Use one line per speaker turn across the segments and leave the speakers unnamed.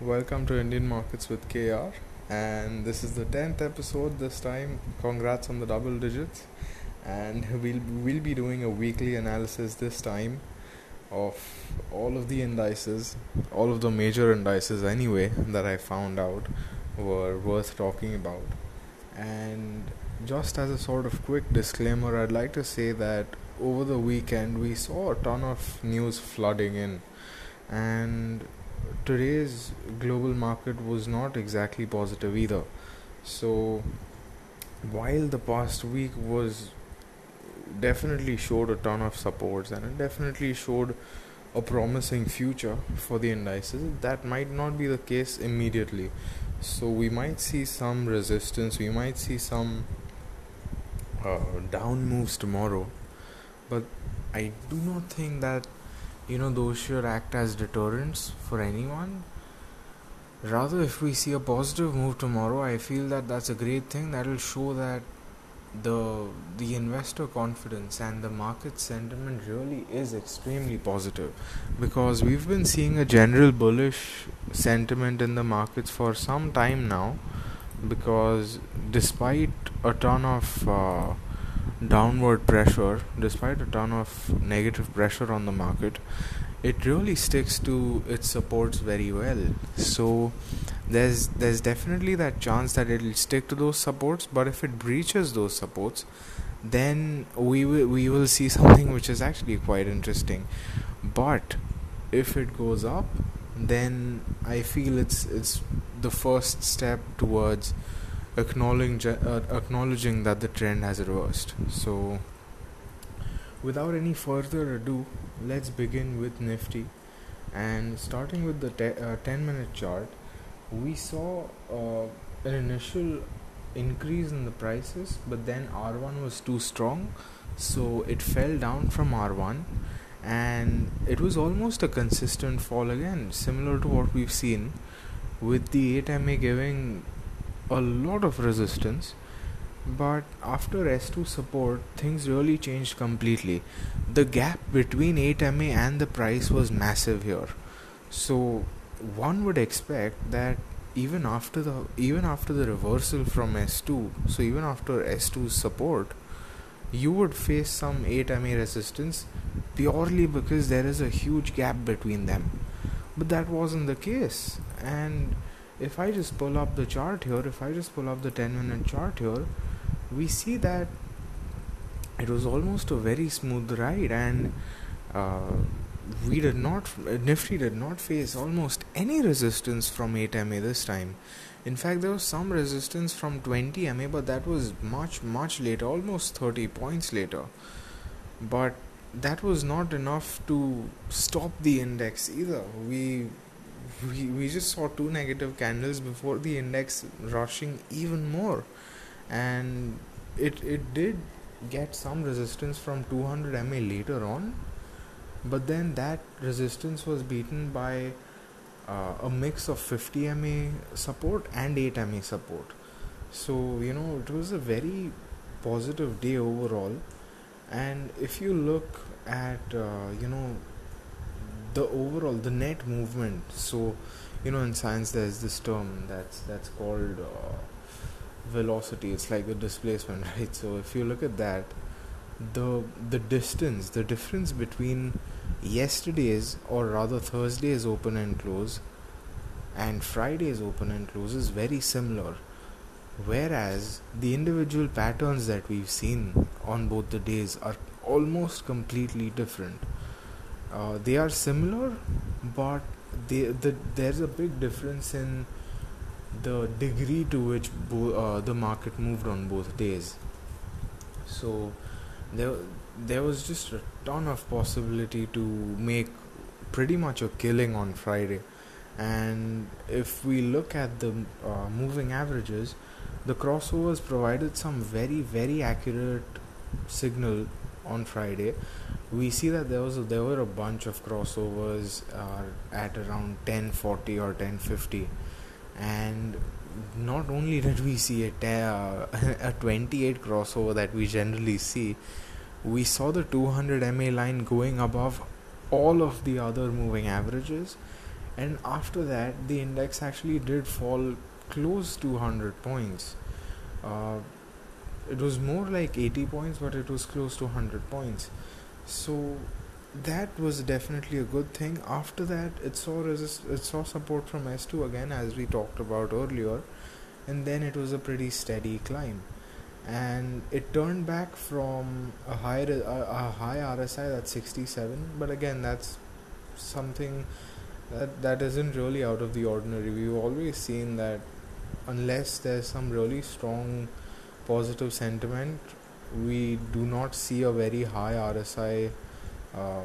welcome to Indian Markets with KR. And this is the 10th episode this time. Congrats on the double digits. And we'll, we'll be doing a weekly analysis this time of all of the indices, all of the major indices anyway, that I found out were worth talking about. And just as a sort of quick disclaimer, I'd like to say that over the weekend we saw a ton of news flooding in. And today's global market was not exactly positive either. So, while the past week was definitely showed a ton of supports and it definitely showed a promising future for the indices, that might not be the case immediately. So, we might see some resistance, we might see some uh, down moves tomorrow, but I do not think that you know those should act as deterrents for anyone. Rather if we see a positive move tomorrow i feel that that's a great thing. That will show that the the investor confidence and the market sentiment really is extremely positive. Because we've been seeing a general bullish sentiment in the markets for some time now. Because despite a ton of uh, downward pressure, despite a ton of negative pressure on the market, it really sticks to its supports very well. So there's there's definitely that chance that it'll stick to those supports, but if it breaches those supports, then we will we will see something which is actually quite interesting. But if it goes up, then I feel it's it's the first step towards acknowledging uh, acknowledging that the trend has reversed. So, without any further ado, let's begin with Nifty. And starting with the te- uh, 10 minute chart, we saw uh, an initial increase in the prices, but then R1 was too strong, so it fell down from R1 and it was almost a consistent fall again, similar to what we've seen with the 8MA giving a lot of resistance but after S2 support things really changed completely. The gap between 8MA and the price was massive here. So one would expect that even after the even after the reversal from S2 so even after S2 support you would face some 8MA resistance purely because there is a huge gap between them. But that wasn't the case and if I just pull up the chart here, if I just pull up the 10 minute chart here, we see that it was almost a very smooth ride and uh, we did not Nifty did not face almost any resistance from 8MA this time. In fact, there was some resistance from 20MA, but that was much much later, almost 30 points later. But that was not enough to stop the index either. We we, we just saw two negative candles before the index rushing even more. And it it did get some resistance from 200 MA later on. But then that resistance was beaten by uh, a mix of 50 MA support and 8 MA support. So you know it was a very positive day overall. And if you look at uh, you know the overall the net movement. So you know in science there's this term that's that's called uh, velocity. It's like the displacement right? So if you look at that the the distance the difference between yesterday's or rather thursday's open and close and friday's open and close is very similar. Whereas the individual patterns that we've seen on both the days are almost completely different uh, they are similar but they, the, there's a big difference in the degree to which bo- uh, the market moved on both days. So there there was just a ton of possibility to make pretty much a killing on Friday. And if we look at the uh, moving averages the crossovers provided some very very accurate signal on Friday we see that there was a, there were a bunch of crossovers uh, at around 1040 or 1050 and not only did we see a, a 28 crossover that we generally see we saw the 200 MA line going above all of the other moving averages. And after that the index actually did fall close to 100 points. Uh, it was more like 80 points but it was close to 100 points so that was definitely a good thing. After that it saw resist it saw support from s2 again as we talked about earlier. And then it was a pretty steady climb. And it turned back from a high a, high RSI that's 67 but again that's something that that isn't really out of the ordinary. We've always seen that unless there's some really strong positive sentiment we do not see a very high RSI uh,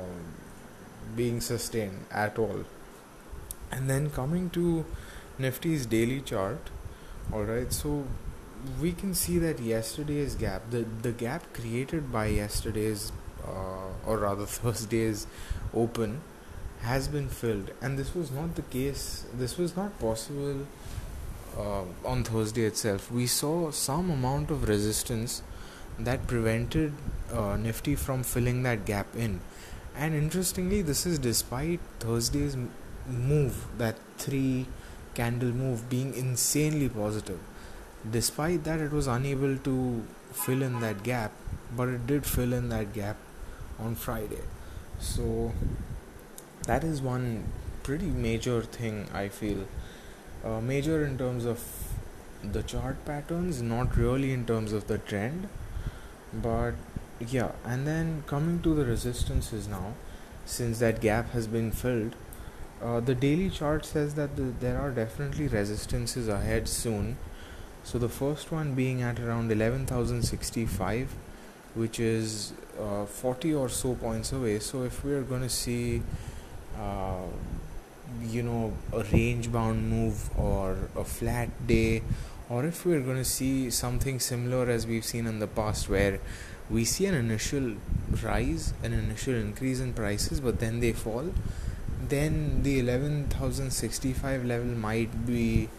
being sustained at all. And then coming to Nifty's daily chart all right so we can see that yesterday's gap the the gap created by yesterday's uh, or rather thursday's open has been filled. And this was not the case this was not possible uh, on thursday itself. We saw some amount of resistance that prevented uh, nifty from filling that gap in. And interestingly this is despite thursday's move that three candle move being insanely positive. Despite that it was unable to fill in that gap but it did fill in that gap on friday. So that is one pretty major thing i feel. Uh, major in terms of the chart patterns not really in terms of the trend but yeah and then coming to the resistances now since that gap has been filled uh, the daily chart says that the, there are definitely resistances ahead soon. So the first one being at around 11065 which is uh, 40 or so points away. So if we are going to see uh, you know a range bound move or a flat day or if we're going to see something similar as we've seen in the past where we see an initial rise an initial increase in prices but then they fall then the 11065 level might be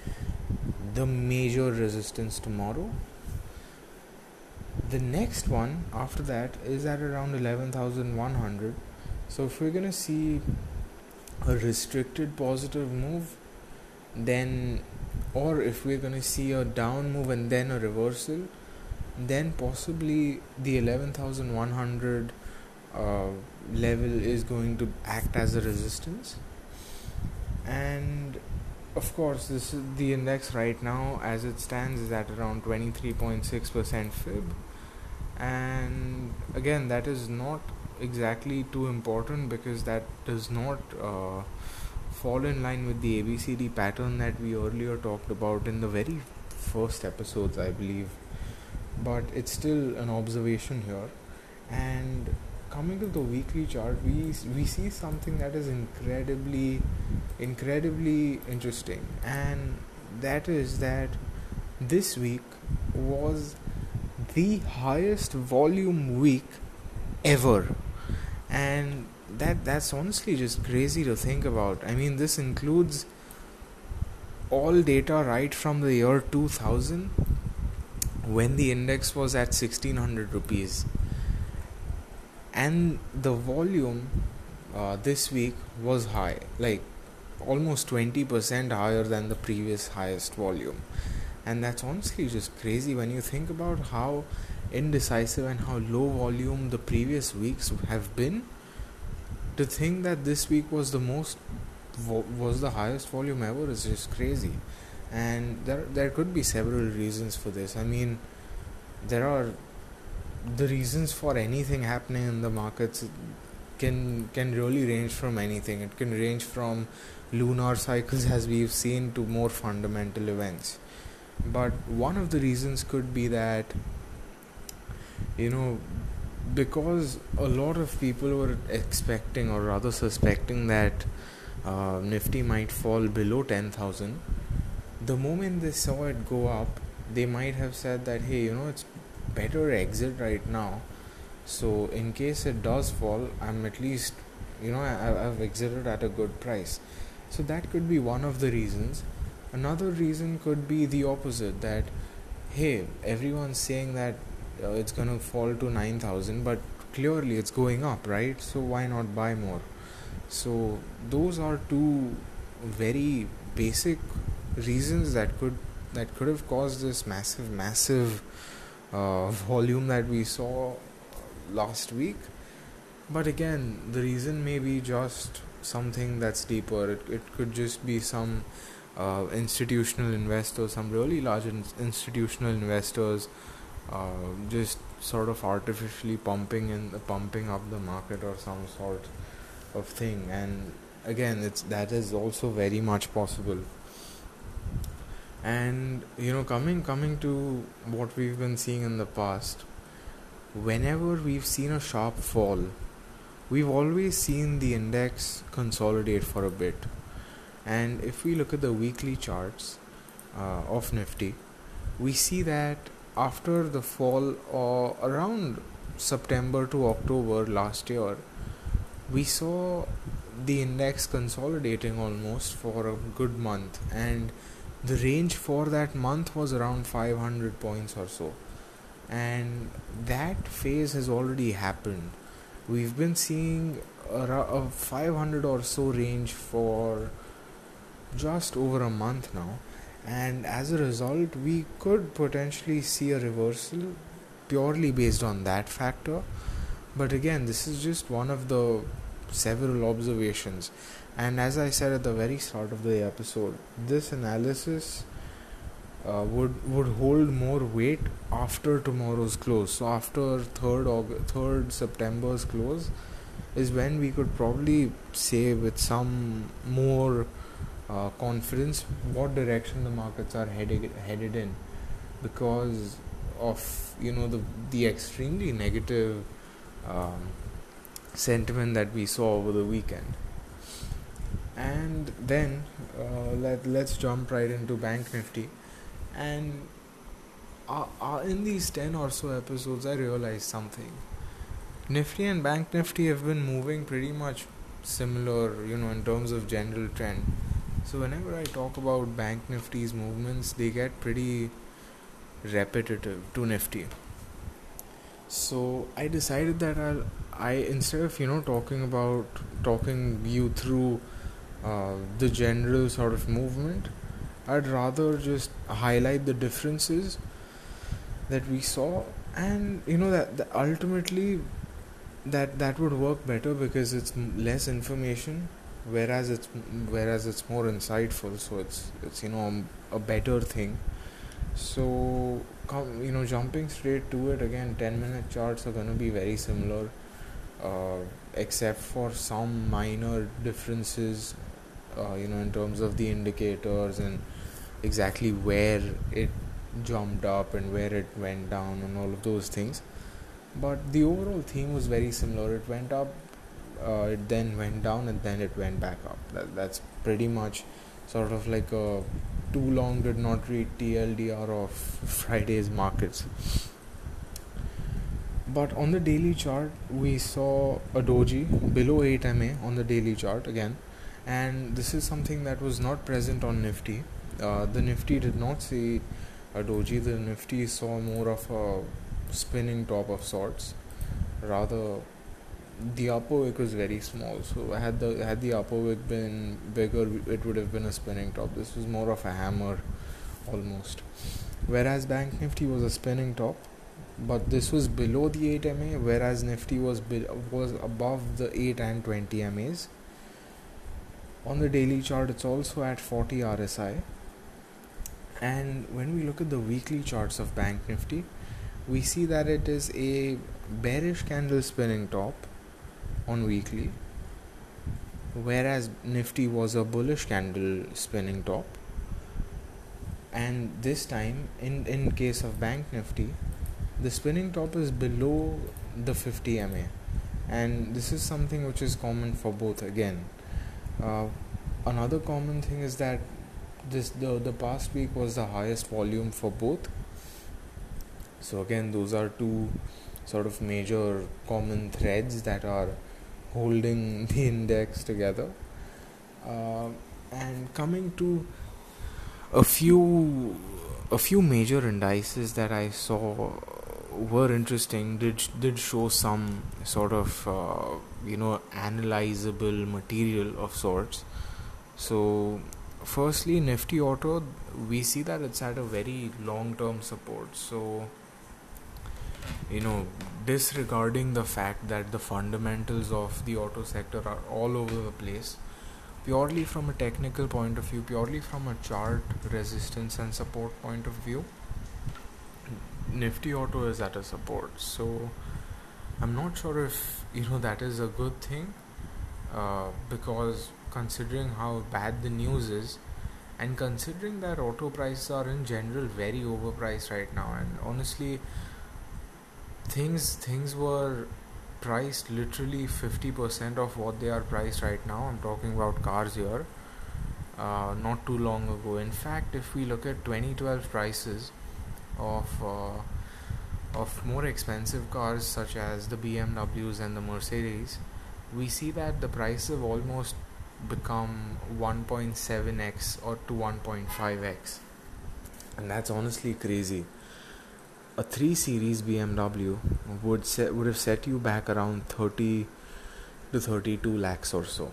the major resistance tomorrow. The next one after that is at around 11100 so if we're going to see a restricted positive move then or if we're going to see a down move and then a reversal then possibly the 11100 uh, level is going to act as a resistance. And of course this is the index right now as it stands is at around 23.6% fib. And again that is not exactly too important because that does not uh, fall in line with the abcd pattern that we earlier talked about in the very first episodes i believe. But it's still an observation here. And coming to the weekly chart, we we see something that is incredibly, incredibly interesting, and that is that this week was the highest volume week ever, and that that's honestly just crazy to think about. I mean, this includes all data right from the year 2000 when the index was at 1600 rupees. And the volume uh, this week was high like almost 20% higher than the previous highest volume. And that's honestly just crazy when you think about how indecisive and how low volume the previous weeks have been to think that this week was the most was the highest volume ever is just crazy and there there could be several reasons for this i mean there are the reasons for anything happening in the markets can can really range from anything. It can range from lunar cycles, as we've seen, to more fundamental events. But one of the reasons could be that you know because a lot of people were expecting or rather suspecting that uh, Nifty might fall below 10,000. The moment they saw it go up, they might have said that hey, you know, it's better exit right now. So in case it does fall i'm at least you know I, i've exited at a good price. So that could be one of the reasons. Another reason could be the opposite that hey everyone's saying that uh, it's going to fall to 9000 but clearly it's going up right? So why not buy more? So those are two very basic reasons that could that could have caused this massive massive uh, volume that we saw last week. But again the reason may be just something that's deeper. It, it could just be some uh, institutional investors some really large in- institutional investors uh, just sort of artificially pumping in pumping up the market or some sort of thing. And again it's that is also very much possible. And you know coming coming to what we've been seeing in the past whenever we've seen a sharp fall we've always seen the index consolidate for a bit. And if we look at the weekly charts uh, of nifty we see that after the fall or uh, around September to October last year, we saw the index consolidating almost for a good month, and the range for that month was around 500 points or so. And that phase has already happened. We've been seeing a, a 500 or so range for just over a month now and as a result we could potentially see a reversal purely based on that factor. But again this is just one of the several observations. And as i said at the very start of the episode this analysis uh, would would hold more weight after tomorrow's close. So after 3rd August, 3rd september's close is when we could probably say with some more uh, confidence what direction the markets are headed headed in. Because of you know the the extremely negative um, sentiment that we saw over the weekend. And then uh, let let's jump right into bank nifty. And uh, uh, in these 10 or so episodes i realized something. Nifty and bank nifty have been moving pretty much similar you know in terms of general trend so whenever I talk about Bank Nifty's movements, they get pretty repetitive to Nifty. So I decided that I'll I instead of you know talking about talking you through uh, the general sort of movement, I'd rather just highlight the differences that we saw, and you know that, that ultimately that that would work better because it's less information whereas it's whereas it's more insightful so it's it's you know a better thing. So come you know jumping straight to it again 10 minute charts are going to be very similar uh, except for some minor differences uh, you know in terms of the indicators and exactly where it jumped up and where it went down and all of those things. But the overall theme was very similar. It went up uh, it then went down and then it went back up. That, that's pretty much sort of like a too long did not read TLDR of Friday's markets. But on the daily chart, we saw a doji below 8 MA on the daily chart again, and this is something that was not present on Nifty. Uh, the Nifty did not see a doji, the Nifty saw more of a spinning top of sorts, rather the upper wick was very small so had the had the upper wick been bigger it would have been a spinning top. This was more of a hammer almost. Whereas bank nifty was a spinning top but this was below the 8 ma whereas nifty was be- was above the 8 and 20 mas on the daily chart it's also at 40 rsi and when we look at the weekly charts of bank nifty we see that it is a bearish candle spinning top on weekly whereas nifty was a bullish candle spinning top. And this time in in case of bank nifty the spinning top is below the 50 ma and this is something which is common for both again. Uh, another common thing is that this the the past week was the highest volume for both. So again those are two sort of major common threads that are holding the index together uh, and coming to a few a few major indices that I saw were interesting did did show some sort of uh, you know analyzable material of sorts So, firstly, Nifty Auto, we see that it's at a very long term support. So, you know, disregarding the fact that the fundamentals of the auto sector are all over the place, purely from a technical point of view, purely from a chart resistance and support point of view, Nifty Auto is at a support. So, I'm not sure if you know that is a good thing uh, because considering how bad the news is and considering that auto prices are in general very overpriced right now and honestly things things were priced literally 50% of what they are priced right now. I'm talking about cars here. Uh, not too long ago. In fact if we look at 2012 prices of uh, of more expensive cars such as the BMWs and the Mercedes we see that the price have almost become 1.7x or to 1.5x and that's honestly crazy a 3 series BMW would set, would have set you back around 30 to 32 lakhs or so.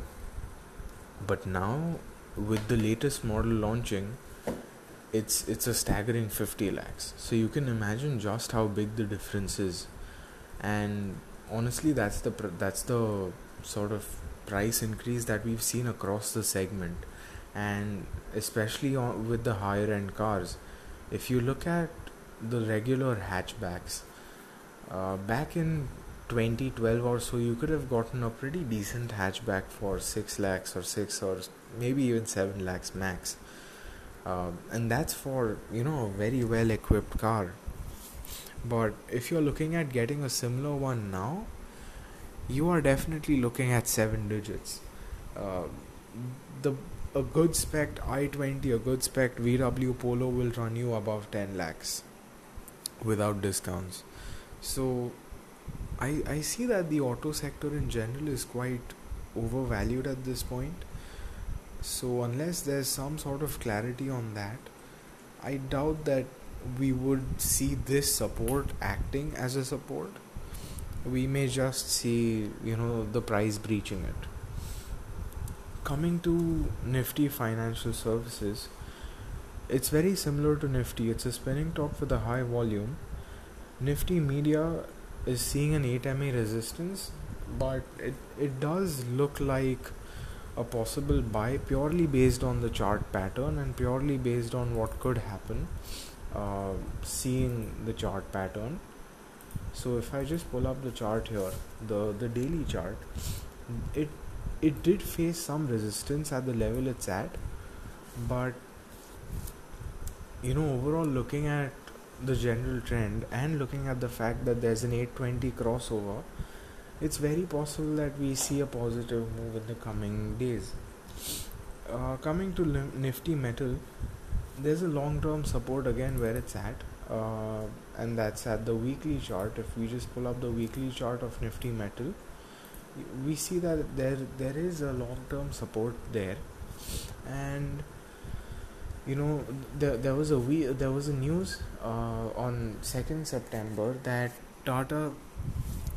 But now with the latest model launching it's it's a staggering 50 lakhs. So you can imagine just how big the difference is. And honestly that's the that's the sort of price increase that we've seen across the segment. And especially on, with the higher end cars if you look at the regular hatchbacks uh, back in 2012 or so you could have gotten a pretty decent hatchback for 6 lakhs or 6 or maybe even 7 lakhs max. Uh, and that's for you know a very well equipped car. But if you're looking at getting a similar one now you are definitely looking at seven digits. Uh, the a good spec i20, a good spec VW Polo will run you above 10 lakhs without discounts. So I I see that the auto sector in general is quite overvalued at this point. So unless there's some sort of clarity on that, I doubt that we would see this support acting as a support we may just see you know the price breaching it coming to nifty financial services it's very similar to nifty. It's a spinning top with a high volume. Nifty media is seeing an 8 ma resistance but it, it does look like a possible buy purely based on the chart pattern and purely based on what could happen uh, seeing the chart pattern. So if I just pull up the chart here the the daily chart it it did face some resistance at the level it's at but you know overall looking at the general trend and looking at the fact that there's an 820 crossover it's very possible that we see a positive move in the coming days. Uh, coming to nifty metal there's a long term support again where it's at uh, and that's at the weekly chart. If we just pull up the weekly chart of nifty metal we see that there there is a long term support there. And you know there, there was a we there was a news uh, on 2nd september that tata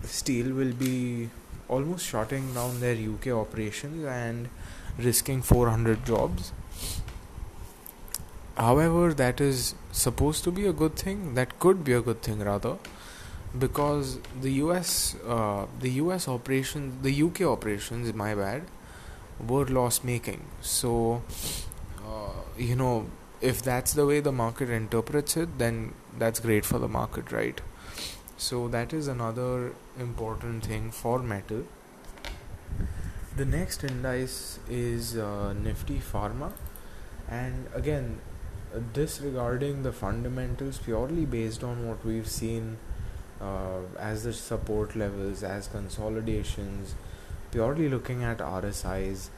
steel will be almost shutting down their uk operations and risking 400 jobs. However that is supposed to be a good thing. That could be a good thing rather because the US uh, the US operations the UK operations my bad were loss making so you know if that's the way the market interprets it then that's great for the market right? So that is another important thing for metal. The next index is uh, nifty pharma. And again disregarding the fundamentals purely based on what we've seen uh, as the support levels, as consolidations, purely looking at RSIs,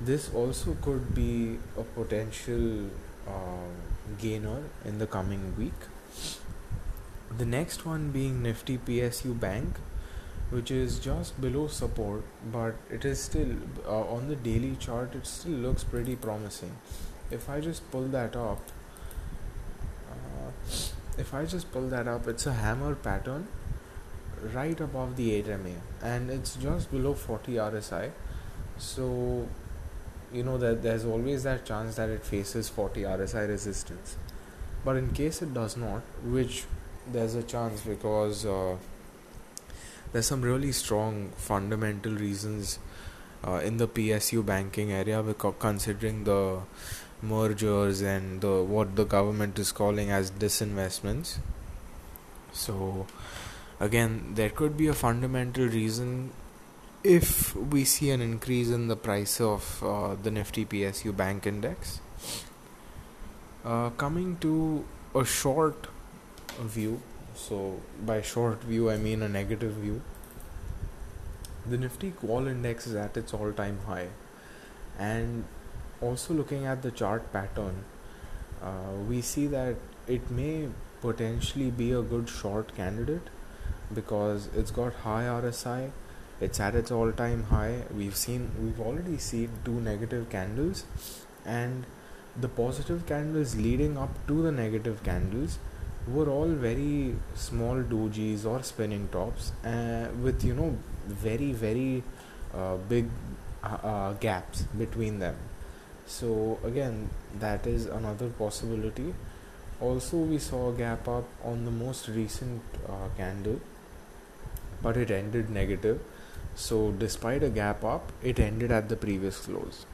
this also could be a potential uh, gainer in the coming week. The next one being Nifty PSU Bank, which is just below support, but it is still uh, on the daily chart, it still looks pretty promising if I just pull that up uh, if I just pull that up it's a hammer pattern right above the 8 MA and it's just below 40 RSI so you know that there's always that chance that it faces 40 RSI resistance. But in case it does not, which there's a chance because uh, there's some really strong fundamental reasons uh, in the PSU banking area because considering the mergers and the what the government is calling as disinvestments. So again, there could be a fundamental reason if we see an increase in the price of uh, the Nifty PSU Bank Index. Uh, coming to a short view, so by short view I mean a negative view. The Nifty Qual Index is at its all-time high, and also looking at the chart pattern, uh, we see that it may potentially be a good short candidate because it's got high RSI it's at its all time high. We've seen we've already seen two negative candles and the positive candles leading up to the negative candles were all very small dojis or spinning tops uh, with you know very very uh, big uh, uh, gaps between them. So again that is another possibility. Also we saw a gap up on the most recent uh, candle but it ended negative so despite a gap up it ended at the previous close.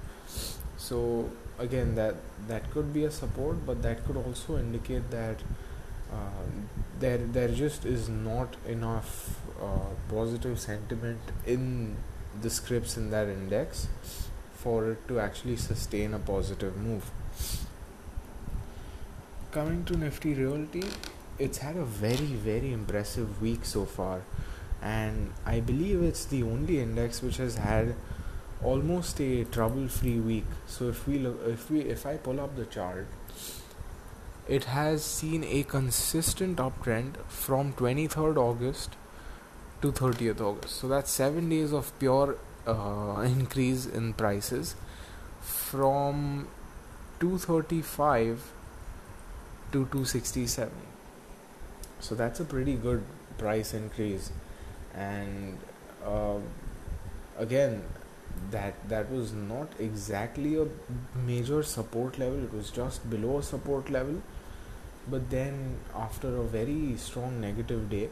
So again that that could be a support but that could also indicate that uh, there there just is not enough uh, positive sentiment in the scripts in that index for it to actually sustain a positive move. Coming to nifty realty it's had a very very impressive week so far and I believe it's the only index which has had almost a trouble-free week. So if we look, if we if I pull up the chart, it has seen a consistent uptrend from 23rd August to 30th August. So that's seven days of pure uh, increase in prices from 235 to 267. So that's a pretty good price increase and uh, again that that was not exactly a major support level. It was just below a support level. But then after a very strong negative day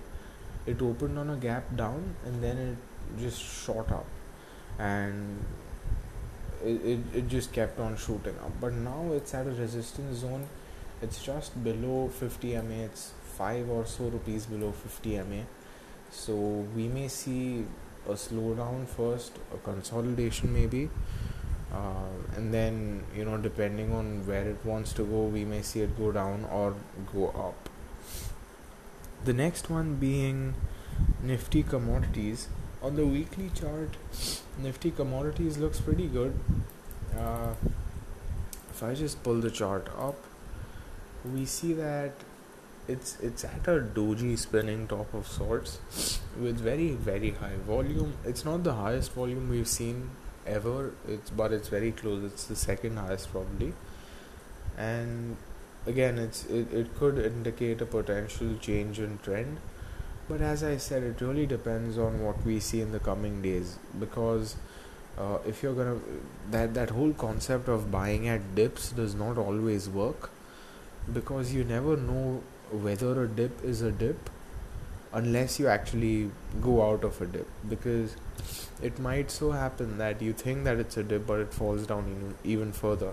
it opened on a gap down and then it just shot up. And it, it, it just kept on shooting up. But now it's at a resistance zone. It's just below 50 ma it's 5 or so rupees below 50 ma so we may see a slowdown first, a consolidation maybe, uh, and then you know depending on where it wants to go, we may see it go down or go up. The next one being Nifty Commodities. On the weekly chart, Nifty Commodities looks pretty good. Uh, if I just pull the chart up, we see that it's it's at a doji spinning top of sorts with very very high volume. It's not the highest volume we've seen ever. It's but it's very close. It's the second highest probably. And again it's it, it could indicate a potential change in trend. But as i said it really depends on what we see in the coming days. Because uh, if you're gonna that that whole concept of buying at dips does not always work. Because you never know whether a dip is a dip unless you actually go out of a dip. Because it might so happen that you think that it's a dip but it falls down even further.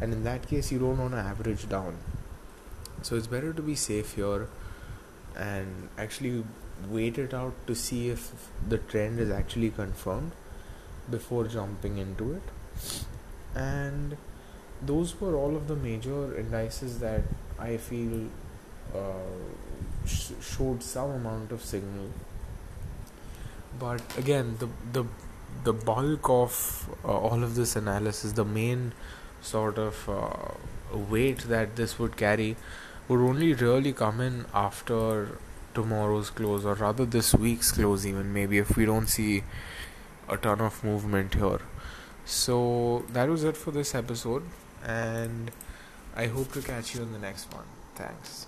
And in that case you don't want to average down. So it's better to be safe here and actually wait it out to see if the trend is actually confirmed before jumping into it. And those were all of the major indices that I feel uh, sh- showed some amount of signal. But again the the the bulk of uh, all of this analysis the main sort of uh, weight that this would carry would only really come in after tomorrow's close or rather this week's close even maybe if we don't see a ton of movement here. So that was it for this episode and i hope to catch you in the next one. Thanks